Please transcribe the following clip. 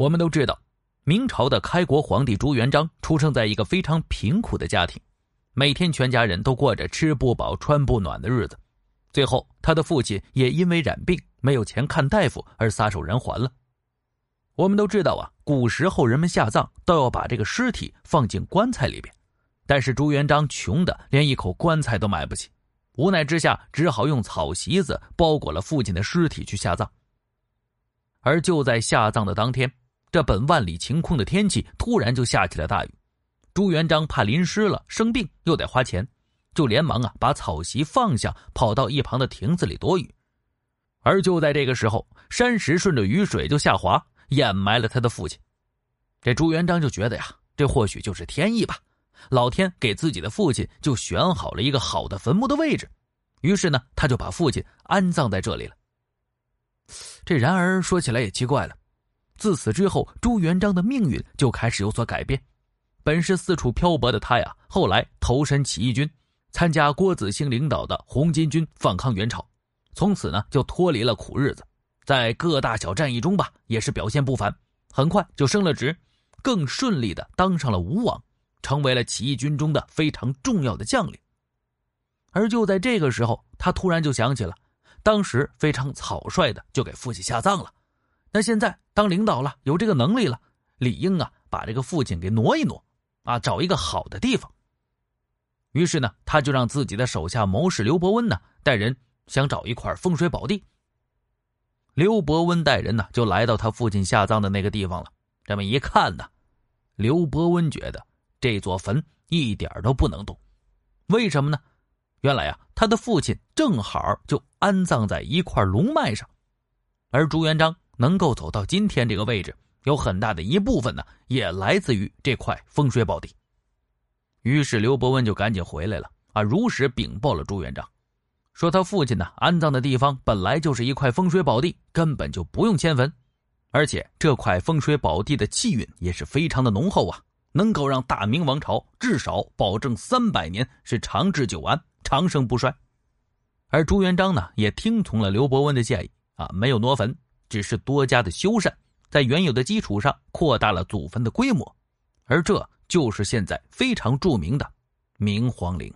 我们都知道，明朝的开国皇帝朱元璋出生在一个非常贫苦的家庭，每天全家人都过着吃不饱穿不暖的日子。最后，他的父亲也因为染病没有钱看大夫而撒手人寰了。我们都知道啊，古时候人们下葬都要把这个尸体放进棺材里边，但是朱元璋穷的连一口棺材都买不起，无奈之下只好用草席子包裹了父亲的尸体去下葬。而就在下葬的当天。这本万里晴空的天气，突然就下起了大雨。朱元璋怕淋湿了，生病又得花钱，就连忙啊把草席放下，跑到一旁的亭子里躲雨。而就在这个时候，山石顺着雨水就下滑，掩埋了他的父亲。这朱元璋就觉得呀，这或许就是天意吧，老天给自己的父亲就选好了一个好的坟墓的位置，于是呢，他就把父亲安葬在这里了。这然而说起来也奇怪了。自此之后，朱元璋的命运就开始有所改变。本是四处漂泊的他呀，后来投身起义军，参加郭子兴领导的红巾军反抗元朝，从此呢就脱离了苦日子，在各大小战役中吧也是表现不凡，很快就升了职，更顺利的当上了吴王，成为了起义军中的非常重要的将领。而就在这个时候，他突然就想起了，当时非常草率的就给父亲下葬了。那现在当领导了，有这个能力了，理应啊把这个父亲给挪一挪，啊找一个好的地方。于是呢，他就让自己的手下谋士刘伯温呢带人想找一块风水宝地。刘伯温带人呢就来到他父亲下葬的那个地方了。这么一看呢，刘伯温觉得这座坟一点都不能动，为什么呢？原来啊，他的父亲正好就安葬在一块龙脉上，而朱元璋。能够走到今天这个位置，有很大的一部分呢，也来自于这块风水宝地。于是刘伯温就赶紧回来了啊，如实禀报了朱元璋，说他父亲呢安葬的地方本来就是一块风水宝地，根本就不用迁坟，而且这块风水宝地的气运也是非常的浓厚啊，能够让大明王朝至少保证三百年是长治久安、长盛不衰。而朱元璋呢也听从了刘伯温的建议啊，没有挪坟。只是多加的修缮，在原有的基础上扩大了祖坟的规模，而这就是现在非常著名的明皇陵。